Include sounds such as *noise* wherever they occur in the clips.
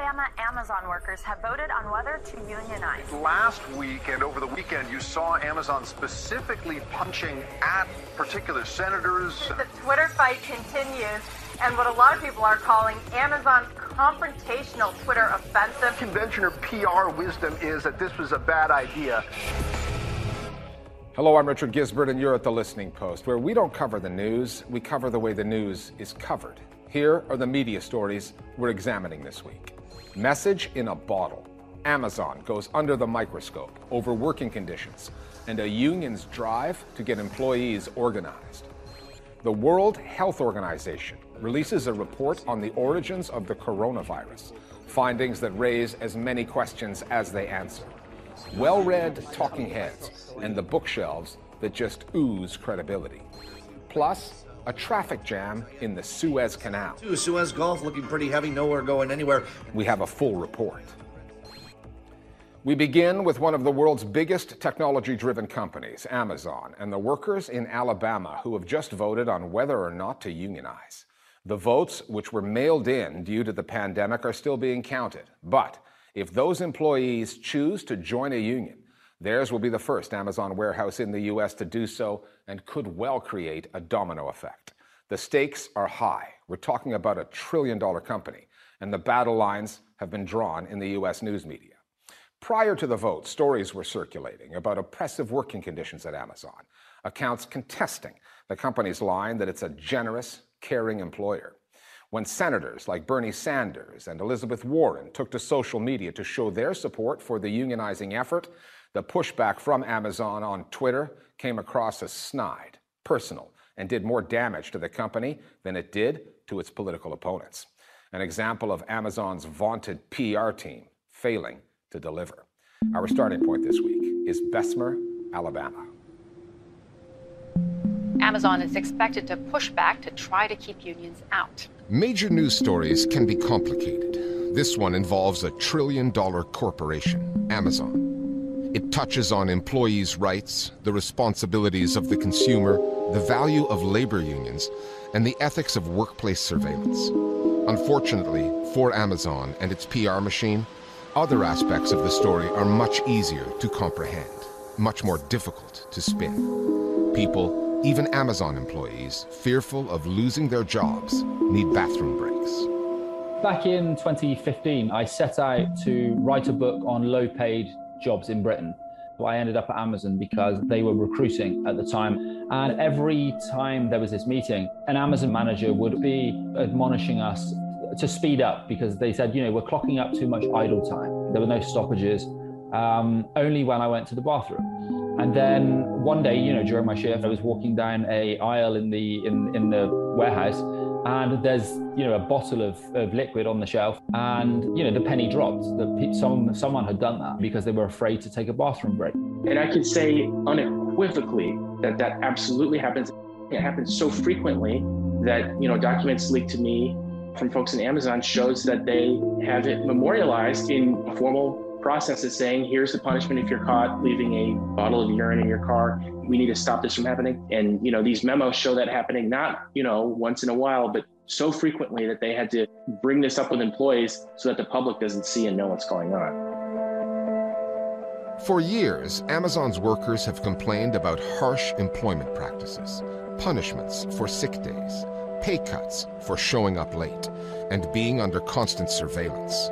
Alabama Amazon workers have voted on whether to unionize. Last week and over the weekend, you saw Amazon specifically punching at particular senators. The Twitter fight continues, and what a lot of people are calling Amazon's confrontational Twitter offensive. Conventional PR wisdom is that this was a bad idea. Hello, I'm Richard Gizbert, and you're at the Listening Post, where we don't cover the news, we cover the way the news is covered. Here are the media stories we're examining this week. Message in a bottle. Amazon goes under the microscope over working conditions and a union's drive to get employees organized. The World Health Organization releases a report on the origins of the coronavirus, findings that raise as many questions as they answer well read talking heads, and the bookshelves that just ooze credibility. Plus, a traffic jam in the Suez Canal. Suez Gulf looking pretty heavy, nowhere going anywhere. We have a full report. We begin with one of the world's biggest technology driven companies, Amazon, and the workers in Alabama who have just voted on whether or not to unionize. The votes, which were mailed in due to the pandemic, are still being counted. But if those employees choose to join a union, theirs will be the first Amazon warehouse in the U.S. to do so and could well create a domino effect. The stakes are high. We're talking about a trillion dollar company, and the battle lines have been drawn in the U.S. news media. Prior to the vote, stories were circulating about oppressive working conditions at Amazon, accounts contesting the company's line that it's a generous, caring employer when senators like Bernie Sanders and Elizabeth Warren took to social media to show their support for the unionizing effort, the pushback from Amazon on Twitter came across as snide, personal, and did more damage to the company than it did to its political opponents. An example of Amazon's vaunted PR team failing to deliver. Our starting point this week is Bessemer, Alabama. Amazon is expected to push back to try to keep unions out. Major news stories can be complicated. This one involves a trillion dollar corporation, Amazon. It touches on employees' rights, the responsibilities of the consumer, the value of labor unions, and the ethics of workplace surveillance. Unfortunately, for Amazon and its PR machine, other aspects of the story are much easier to comprehend, much more difficult to spin. People even Amazon employees, fearful of losing their jobs, need bathroom breaks. Back in 2015, I set out to write a book on low paid jobs in Britain. But I ended up at Amazon because they were recruiting at the time. And every time there was this meeting, an Amazon manager would be admonishing us to speed up because they said, you know, we're clocking up too much idle time. There were no stoppages, um, only when I went to the bathroom. And then one day, you know, during my shift, I was walking down a aisle in the in, in the warehouse, and there's you know a bottle of, of liquid on the shelf, and you know the penny dropped. that some someone had done that because they were afraid to take a bathroom break. And I can say unequivocally that that absolutely happens. It happens so frequently that you know documents leaked to me from folks in Amazon shows that they have it memorialized in a formal process is saying, here's the punishment if you're caught leaving a bottle of urine in your car. We need to stop this from happening. And, you know, these memos show that happening not, you know, once in a while, but so frequently that they had to bring this up with employees so that the public doesn't see and know what's going on. For years, Amazon's workers have complained about harsh employment practices, punishments for sick days, pay cuts for showing up late, and being under constant surveillance.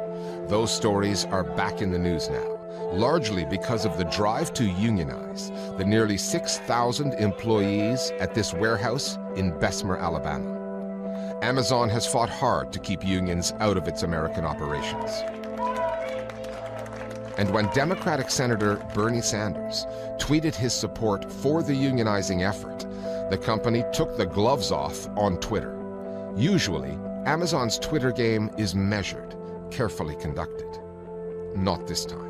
Those stories are back in the news now, largely because of the drive to unionize the nearly 6,000 employees at this warehouse in Bessemer, Alabama. Amazon has fought hard to keep unions out of its American operations. And when Democratic Senator Bernie Sanders tweeted his support for the unionizing effort, the company took the gloves off on Twitter. Usually, Amazon's Twitter game is measured carefully conducted. Not this time.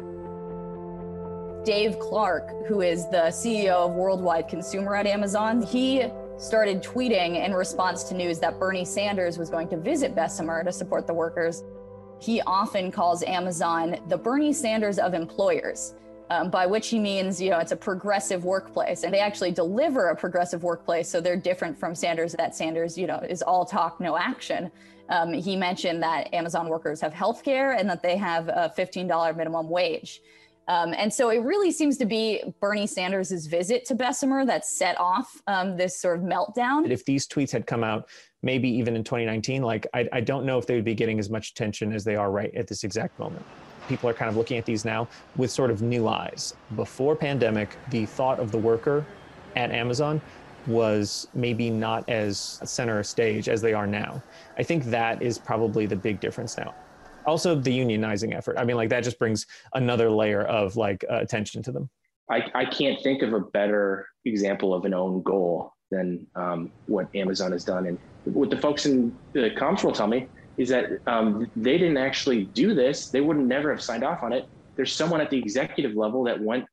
Dave Clark, who is the CEO of Worldwide Consumer at Amazon, he started tweeting in response to news that Bernie Sanders was going to visit Bessemer to support the workers. He often calls Amazon the Bernie Sanders of employers. Um, by which he means, you know, it's a progressive workplace. And they actually deliver a progressive workplace. So they're different from Sanders, that Sanders, you know, is all talk, no action. Um, he mentioned that Amazon workers have health care and that they have a $15 minimum wage. Um, and so it really seems to be Bernie Sanders' visit to Bessemer that set off um, this sort of meltdown. If these tweets had come out, maybe even in 2019, like I, I don't know if they would be getting as much attention as they are right at this exact moment people are kind of looking at these now with sort of new eyes. Before pandemic, the thought of the worker at Amazon was maybe not as center stage as they are now. I think that is probably the big difference now. Also, the unionizing effort. I mean, like that just brings another layer of like uh, attention to them. I, I can't think of a better example of an own goal than um, what Amazon has done. And what the folks in the comms will tell me is that um, they didn't actually do this. They would never have signed off on it. There's someone at the executive level that went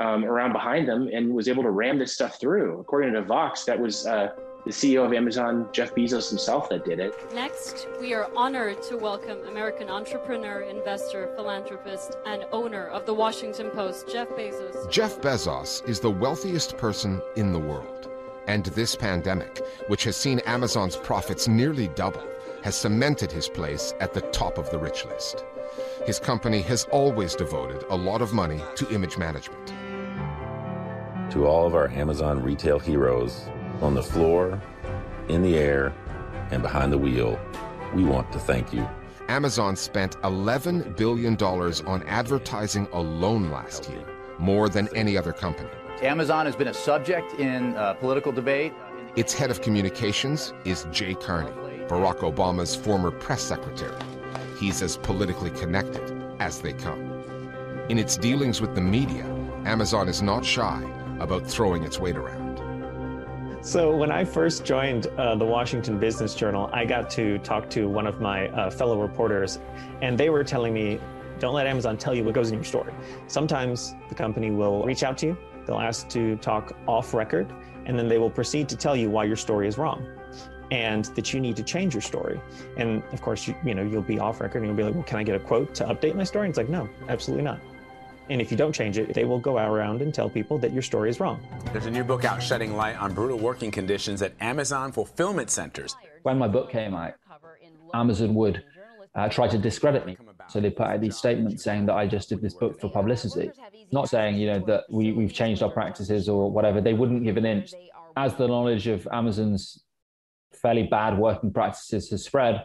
um, around behind them and was able to ram this stuff through. According to Vox, that was uh, the CEO of Amazon, Jeff Bezos himself, that did it. Next, we are honored to welcome American entrepreneur, investor, philanthropist, and owner of the Washington Post, Jeff Bezos. Jeff Bezos is the wealthiest person in the world. And this pandemic, which has seen Amazon's profits nearly double, has cemented his place at the top of the rich list. His company has always devoted a lot of money to image management. To all of our Amazon retail heroes on the floor, in the air, and behind the wheel, we want to thank you. Amazon spent $11 billion on advertising alone last year, more than any other company. Amazon has been a subject in uh, political debate. Its head of communications is Jay Carney. Barack Obama's former press secretary. He's as politically connected as they come. In its dealings with the media, Amazon is not shy about throwing its weight around. So, when I first joined uh, the Washington Business Journal, I got to talk to one of my uh, fellow reporters, and they were telling me, don't let Amazon tell you what goes in your story. Sometimes the company will reach out to you, they'll ask to talk off record, and then they will proceed to tell you why your story is wrong and that you need to change your story. And of course, you, you know, you'll be off record and you'll be like, well, can I get a quote to update my story? And it's like, no, absolutely not. And if you don't change it, they will go around and tell people that your story is wrong. There's a new book out shedding light on brutal working conditions at Amazon fulfillment centers. When my book came out, Amazon would uh, try to discredit me. So they put out these statements saying that I just did this book for publicity, not saying, you know, that we, we've changed our practices or whatever. They wouldn't give an inch. As the knowledge of Amazon's fairly bad working practices has spread,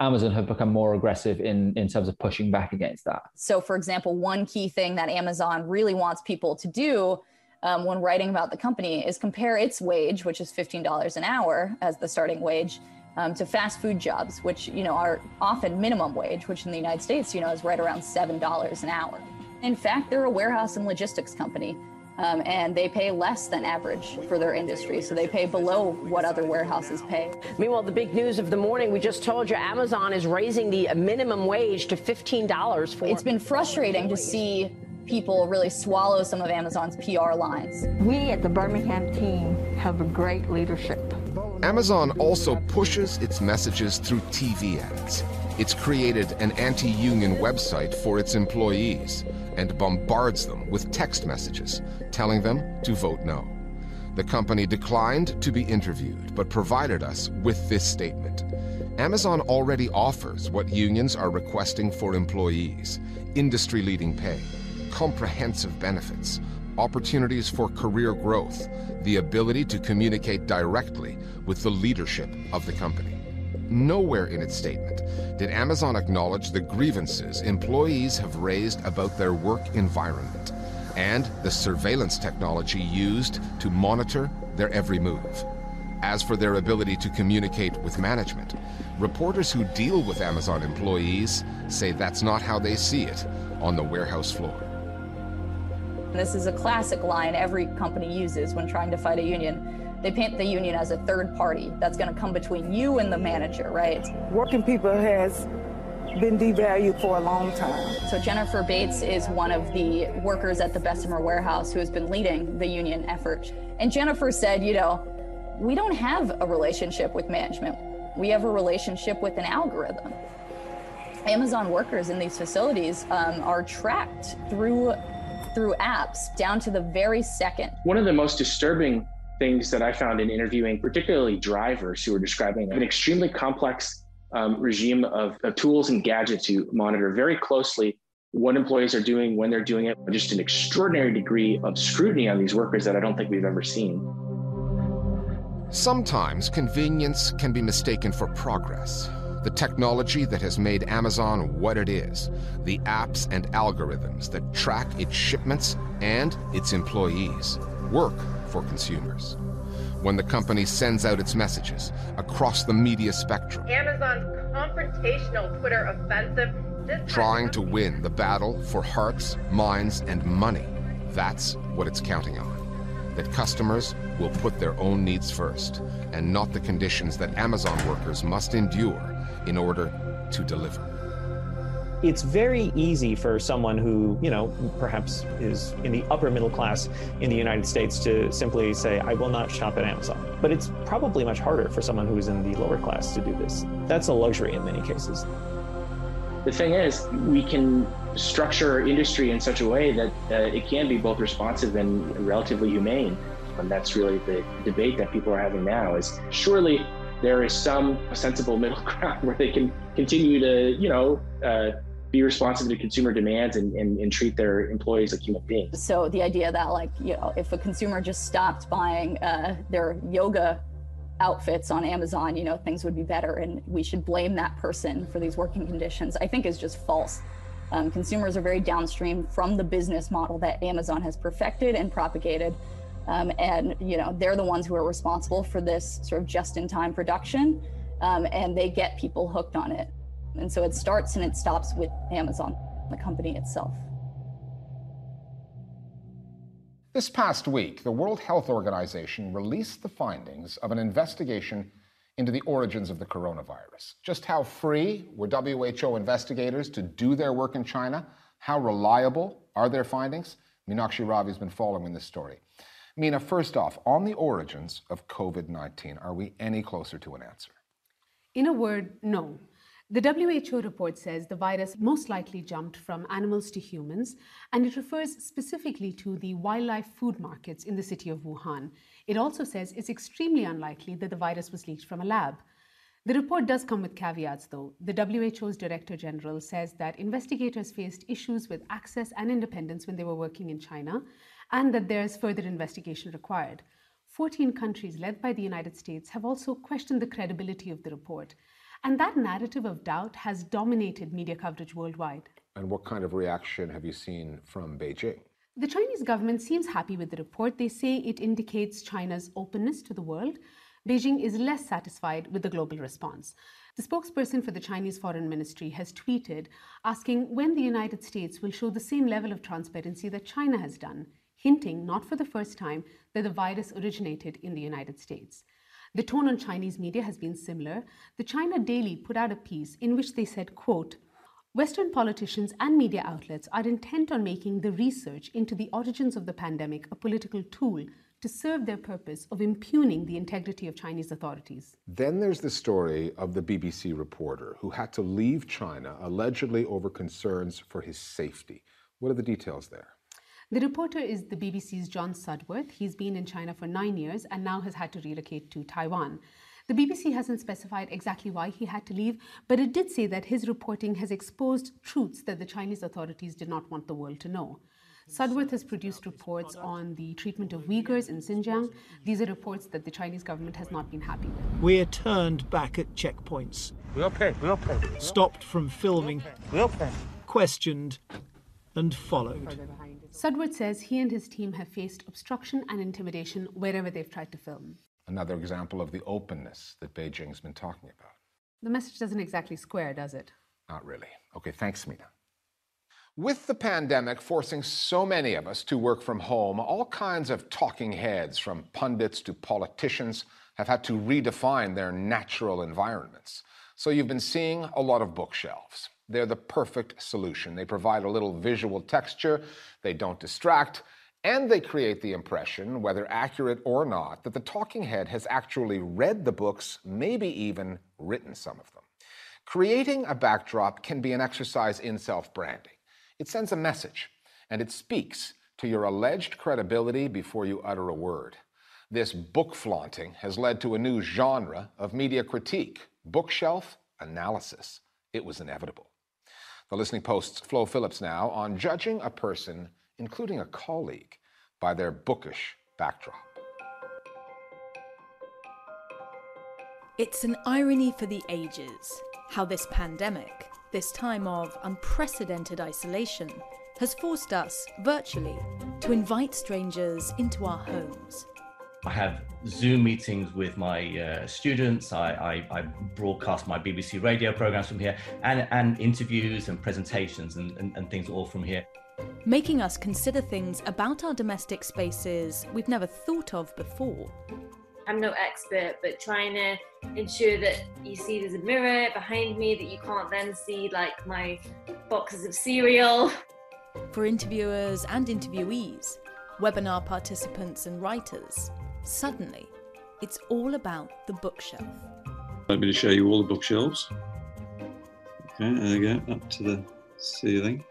Amazon have become more aggressive in, in terms of pushing back against that. So, for example, one key thing that Amazon really wants people to do um, when writing about the company is compare its wage, which is $15 an hour as the starting wage, um, to fast food jobs, which you know are often minimum wage, which in the United States, you know, is right around seven dollars an hour. In fact, they're a warehouse and logistics company um, and they pay less than average for their industry. So they pay below what other warehouses pay. Meanwhile, the big news of the morning we just told you Amazon is raising the minimum wage to $15 for. It's been frustrating to see people really swallow some of Amazon's PR lines. We at the Birmingham team have a great leadership. Amazon also pushes its messages through TV ads. It's created an anti union website for its employees and bombards them with text messages telling them to vote no. The company declined to be interviewed, but provided us with this statement. Amazon already offers what unions are requesting for employees industry leading pay, comprehensive benefits, opportunities for career growth, the ability to communicate directly with the leadership of the company. Nowhere in its statement did Amazon acknowledge the grievances employees have raised about their work environment and the surveillance technology used to monitor their every move. As for their ability to communicate with management, reporters who deal with Amazon employees say that's not how they see it on the warehouse floor. This is a classic line every company uses when trying to fight a union they paint the union as a third party that's going to come between you and the manager, right? Working people has been devalued for a long time. So Jennifer Bates is one of the workers at the Bessemer warehouse who has been leading the union effort. And Jennifer said, you know, we don't have a relationship with management. We have a relationship with an algorithm. Amazon workers in these facilities um, are tracked through through apps down to the very second. One of the most disturbing things that I found in interviewing, particularly drivers who were describing an extremely complex um, regime of, of tools and gadgets to monitor very closely what employees are doing, when they're doing it, just an extraordinary degree of scrutiny on these workers that I don't think we've ever seen. Sometimes convenience can be mistaken for progress. The technology that has made Amazon what it is, the apps and algorithms that track its shipments and its employees, work for consumers. When the company sends out its messages across the media spectrum, Amazon's confrontational Twitter offensive trying to win the battle for hearts, minds, and money. That's what it's counting on. That customers will put their own needs first and not the conditions that Amazon workers must endure in order to deliver. It's very easy for someone who, you know, perhaps is in the upper middle class in the United States to simply say, I will not shop at Amazon. But it's probably much harder for someone who is in the lower class to do this. That's a luxury in many cases. The thing is, we can structure industry in such a way that uh, it can be both responsive and relatively humane. And that's really the debate that people are having now is surely there is some sensible *laughs* middle ground where they can continue to, you know, uh, be responsive to consumer demands and, and, and, treat their employees like human beings. So the idea that like, you know, if a consumer just stopped buying uh, their yoga outfits on Amazon, you know, things would be better and we should blame that person for these working conditions, I think is just false. Um, consumers are very downstream from the business model that Amazon has perfected and propagated. Um, and, you know, they're the ones who are responsible for this sort of just in time production. Um, and they get people hooked on it. And so it starts and it stops with Amazon, the company itself. This past week, the World Health Organization released the findings of an investigation into the origins of the coronavirus. Just how free were WHO investigators to do their work in China? How reliable are their findings? Meenakshi Ravi has been following this story. Meena, first off, on the origins of COVID 19, are we any closer to an answer? In a word, no. The WHO report says the virus most likely jumped from animals to humans, and it refers specifically to the wildlife food markets in the city of Wuhan. It also says it's extremely unlikely that the virus was leaked from a lab. The report does come with caveats, though. The WHO's Director General says that investigators faced issues with access and independence when they were working in China, and that there's further investigation required. 14 countries, led by the United States, have also questioned the credibility of the report. And that narrative of doubt has dominated media coverage worldwide. And what kind of reaction have you seen from Beijing? The Chinese government seems happy with the report. They say it indicates China's openness to the world. Beijing is less satisfied with the global response. The spokesperson for the Chinese Foreign Ministry has tweeted asking when the United States will show the same level of transparency that China has done, hinting, not for the first time, that the virus originated in the United States. The tone on Chinese media has been similar. The China Daily put out a piece in which they said, quote, Western politicians and media outlets are intent on making the research into the origins of the pandemic a political tool to serve their purpose of impugning the integrity of Chinese authorities. Then there's the story of the BBC reporter who had to leave China allegedly over concerns for his safety. What are the details there? The reporter is the BBC's John Sudworth. He's been in China for nine years and now has had to relocate to Taiwan. The BBC hasn't specified exactly why he had to leave, but it did say that his reporting has exposed truths that the Chinese authorities did not want the world to know. Sudworth has produced reports on the treatment of Uyghurs in Xinjiang. These are reports that the Chinese government has not been happy with. We're turned back at checkpoints. We'll pay, we'll pay. Stopped from filming. We'll pay. Questioned and followed. Sudworth says he and his team have faced obstruction and intimidation wherever they've tried to film. Another example of the openness that Beijing's been talking about. The message doesn't exactly square, does it? Not really. Okay, thanks, Meena. With the pandemic forcing so many of us to work from home, all kinds of talking heads, from pundits to politicians, have had to redefine their natural environments. So you've been seeing a lot of bookshelves. They're the perfect solution. They provide a little visual texture, they don't distract, and they create the impression, whether accurate or not, that the talking head has actually read the books, maybe even written some of them. Creating a backdrop can be an exercise in self branding. It sends a message, and it speaks to your alleged credibility before you utter a word. This book flaunting has led to a new genre of media critique bookshelf analysis. It was inevitable. The Listening Post's Flo Phillips now on judging a person, including a colleague, by their bookish backdrop. It's an irony for the ages how this pandemic, this time of unprecedented isolation, has forced us, virtually, to invite strangers into our homes. I have Zoom meetings with my uh, students. I, I, I, broadcast my BBC radio programs from here, and, and interviews and presentations and, and, and things all from here. Making us consider things about our domestic spaces we've never thought of before. I'm no expert, but trying to ensure that you see there's a mirror behind me that you can't then see like my boxes of cereal. For interviewers and interviewees, webinar participants and writers, suddenly it's all about the bookshelf. Let me to show you all the bookshelves. Okay, there you go, up to the ceiling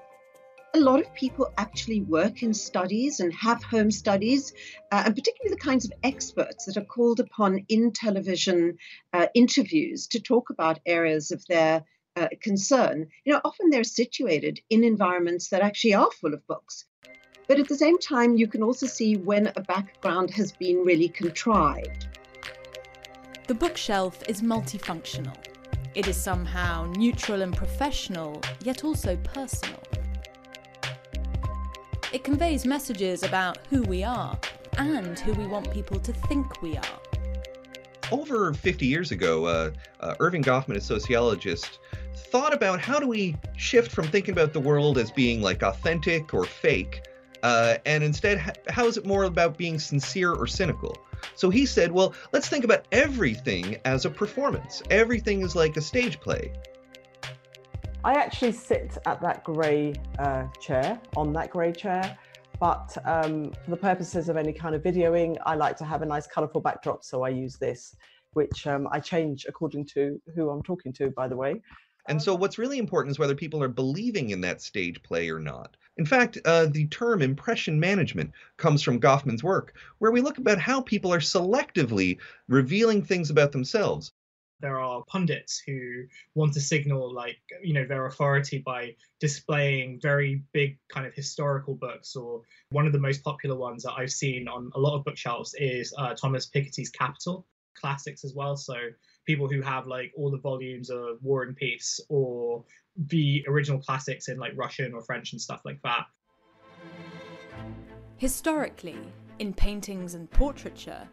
a lot of people actually work in studies and have home studies, uh, and particularly the kinds of experts that are called upon in television uh, interviews to talk about areas of their uh, concern. You know, often they're situated in environments that actually are full of books. But at the same time, you can also see when a background has been really contrived. The bookshelf is multifunctional. It is somehow neutral and professional, yet also personal. It conveys messages about who we are and who we want people to think we are. Over 50 years ago, uh, uh, Erving Goffman, a sociologist, thought about how do we shift from thinking about the world as being like authentic or fake, uh, and instead, how is it more about being sincere or cynical? So he said, well, let's think about everything as a performance. Everything is like a stage play. I actually sit at that grey uh, chair, on that grey chair, but um, for the purposes of any kind of videoing, I like to have a nice colourful backdrop, so I use this, which um, I change according to who I'm talking to, by the way. And so, what's really important is whether people are believing in that stage play or not. In fact, uh, the term impression management comes from Goffman's work, where we look about how people are selectively revealing things about themselves. There are pundits who want to signal like you know their authority by displaying very big kind of historical books or one of the most popular ones that i've seen on a lot of bookshelves is uh, thomas piketty's capital classics as well. So people who have like all the volumes of war and peace or the original classics in like russian or french and stuff like that historically in paintings and portraiture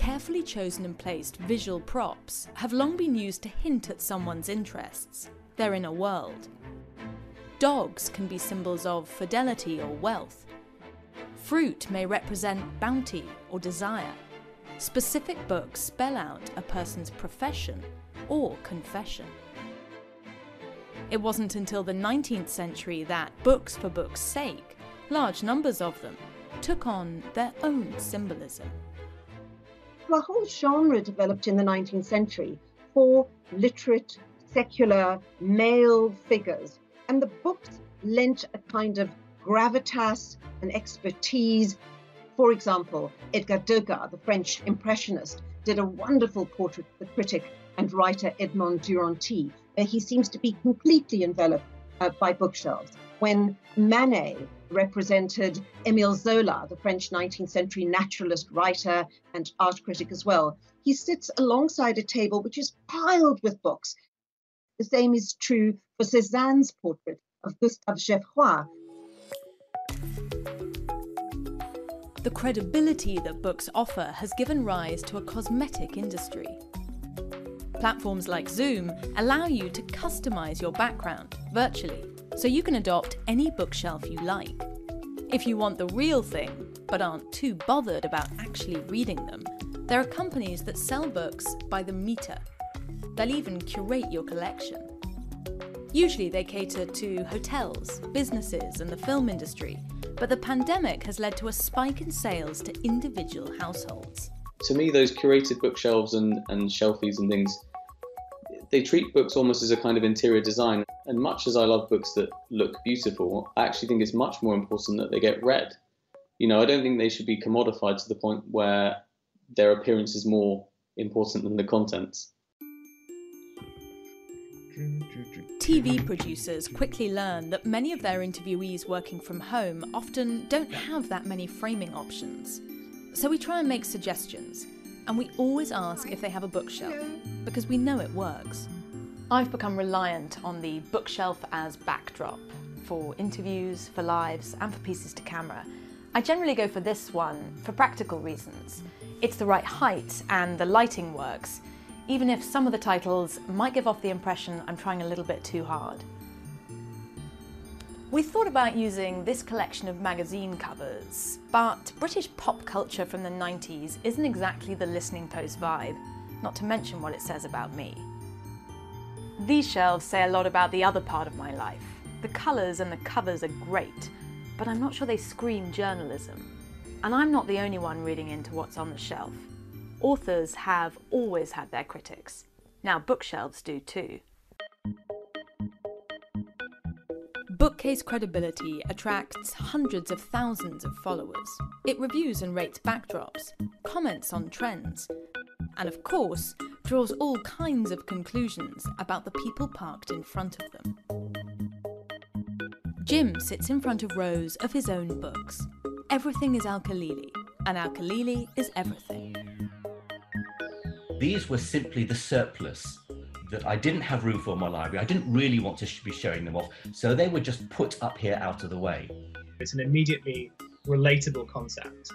carefully chosen and placed visual props have long been used to hint at someone's interests, their inner world. Dogs can be symbols of fidelity or wealth. Fruit may represent bounty or desire. Specific books spell out a person's profession or confession. It wasn't until the 19th century that, books for books' sake, large numbers of them, took on their own symbolism a whole genre developed in the 19th century for literate, secular, male figures. And the books lent a kind of gravitas and expertise. For example, Edgar Degas, the French impressionist, did a wonderful portrait of the critic and writer Edmond Duranty, where he seems to be completely enveloped uh, by bookshelves. When Manet represented Emile Zola, the French 19th century naturalist, writer, and art critic as well. He sits alongside a table which is piled with books. The same is true for Cézanne's portrait of Gustave Geffroy. The credibility that books offer has given rise to a cosmetic industry. Platforms like Zoom allow you to customize your background virtually so you can adopt any bookshelf you like. If you want the real thing, but aren't too bothered about actually reading them, there are companies that sell books by the meter. They'll even curate your collection. Usually they cater to hotels, businesses, and the film industry, but the pandemic has led to a spike in sales to individual households. To me, those curated bookshelves and, and shelfies and things they treat books almost as a kind of interior design. And much as I love books that look beautiful, I actually think it's much more important that they get read. you know, I don't think they should be commodified to the point where their appearance is more important than the contents. TV producers quickly learn that many of their interviewees working from home often don't have that many framing options. So we try and make suggestions, and we always ask if they have a bookshelf, because we know it works. I've become reliant on the bookshelf as backdrop for interviews, for lives, and for pieces to camera. I generally go for this one for practical reasons. It's the right height and the lighting works, even if some of the titles might give off the impression I'm trying a little bit too hard. We thought about using this collection of magazine covers, but British pop culture from the 90s isn't exactly the listening post vibe, not to mention what it says about me. These shelves say a lot about the other part of my life. The colours and the covers are great, but I'm not sure they scream journalism. And I'm not the only one reading into what's on the shelf. Authors have always had their critics. Now bookshelves do too. Bookcase credibility attracts hundreds of thousands of followers. It reviews and rates backdrops, comments on trends, and of course, draws all kinds of conclusions about the people parked in front of them. Jim sits in front of rows of his own books. Everything is Al-Khalili, and Al-Khalili is everything. These were simply the surplus that I didn't have room for in my library. I didn't really want to be showing them off, so they were just put up here out of the way. It's an immediately relatable concept.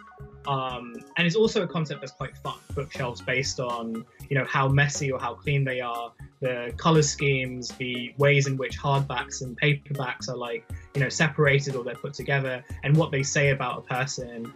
Um, and it's also a concept that's quite fun. Bookshelves based on, you know, how messy or how clean they are, the color schemes, the ways in which hardbacks and paperbacks are like, you know, separated or they're put together, and what they say about a person.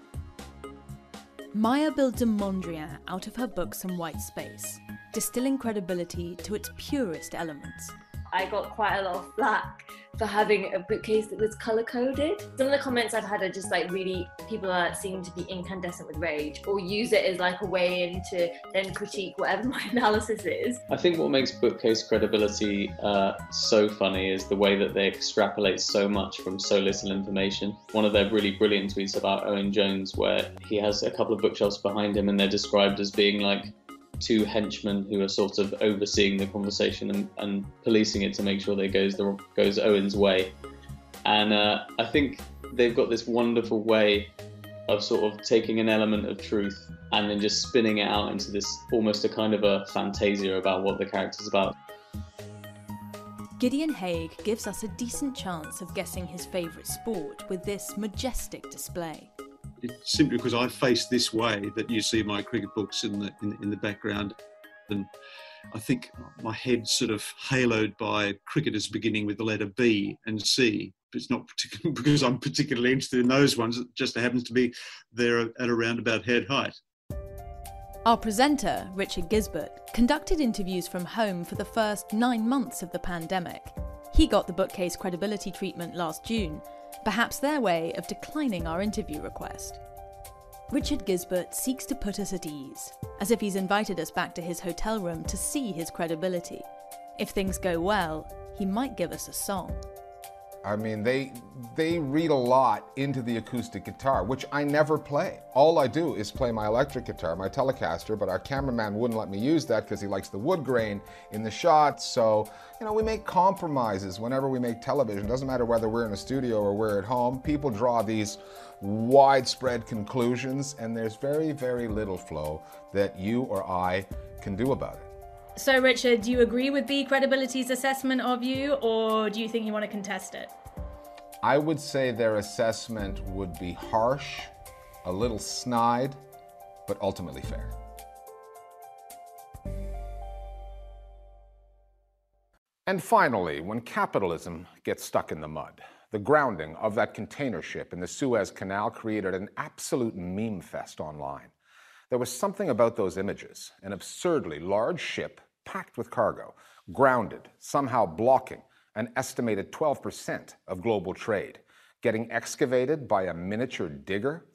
Maya builds a Mondrian out of her books and white space, distilling credibility to its purest elements. I got quite a lot of flack for having a bookcase that was color coded. Some of the comments I've had are just like really people are seem to be incandescent with rage or use it as like a way in to then critique whatever *laughs* my analysis is. I think what makes bookcase credibility uh, so funny is the way that they extrapolate so much from so little information. One of their really brilliant tweets about Owen Jones, where he has a couple of bookshelves behind him and they're described as being like two henchmen who are sort of overseeing the conversation and, and policing it to make sure that it goes the goes Owen's way. And uh, I think they've got this wonderful way of sort of taking an element of truth and then just spinning it out into this almost a kind of a fantasia about what the character's about. Gideon Haigh gives us a decent chance of guessing his favourite sport with this majestic display. It's simply because I face this way that you see my cricket books in the in, in the background, and I think my head sort of haloed by cricketers beginning with the letter B and C. It's not *laughs* because I'm particularly interested in those ones. It just happens to be there at around about head height. Our presenter, Richard Gizbert, conducted interviews from home for the first nine months of the pandemic. He got the bookcase credibility treatment last June, perhaps their way of declining our interview request. Richard Gizbert seeks to put us at ease, as if he's invited us back to his hotel room to see his credibility. If things go well, he might give us a song. I mean, they they read a lot into the acoustic guitar, which I never play. All I do is play my electric guitar, my Telecaster, but our cameraman wouldn't let me use that because he likes the wood grain in the shots. So, you know, we make compromises whenever we make television. Doesn't matter whether we're in a studio or we're at home. People draw these widespread conclusions, and there's very, very little flow that you or I can do about it. So, Richard, do you agree with the credibility's assessment of you, or do you think you want to contest it? I would say their assessment would be harsh, a little snide, but ultimately fair. And finally, when capitalism gets stuck in the mud, the grounding of that container ship in the Suez Canal created an absolute meme fest online. There was something about those images an absurdly large ship packed with cargo, grounded, somehow blocking an estimated 12% of global trade, getting excavated by a miniature digger.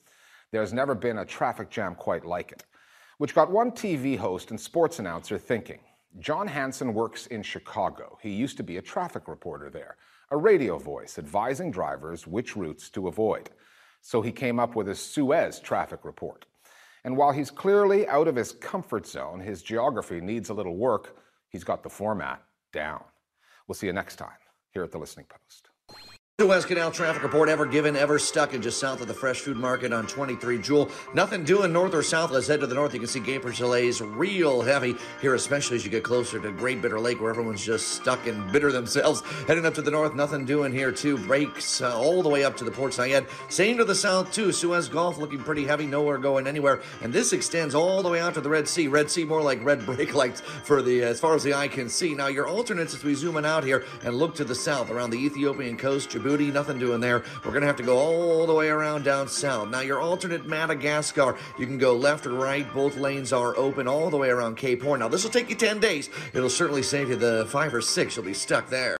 There's never been a traffic jam quite like it, which got one TV host and sports announcer thinking. Jon Hansen works in Chicago. He used to be a traffic reporter there, a radio voice advising drivers which routes to avoid. So he came up with a Suez traffic report. And while he's clearly out of his comfort zone, his geography needs a little work, he's got the format down. We'll see you next time here at the Listening Post. Suez Canal traffic report ever given, ever stuck in just south of the fresh food market on 23 Jewel. Nothing doing north or south. Let's head to the north. You can see Gapers delays real heavy here, especially as you get closer to Great Bitter Lake, where everyone's just stuck and bitter themselves. Heading up to the north, nothing doing here too. Breaks uh, all the way up to the Port Said. Same to the south too. Suez Gulf looking pretty heavy, nowhere going anywhere. And this extends all the way out to the Red Sea. Red Sea more like red *laughs* brake lights for the as far as the eye can see. Now your alternates as we zoom in out here and look to the south around the Ethiopian coast, Djibouti, nothing doing there. We're going to have to go all the way around down south. Now, your alternate Madagascar, you can go left or right. Both lanes are open all the way around Cape Horn. Now, this will take you 10 days. It'll certainly save you the five or six you'll be stuck there.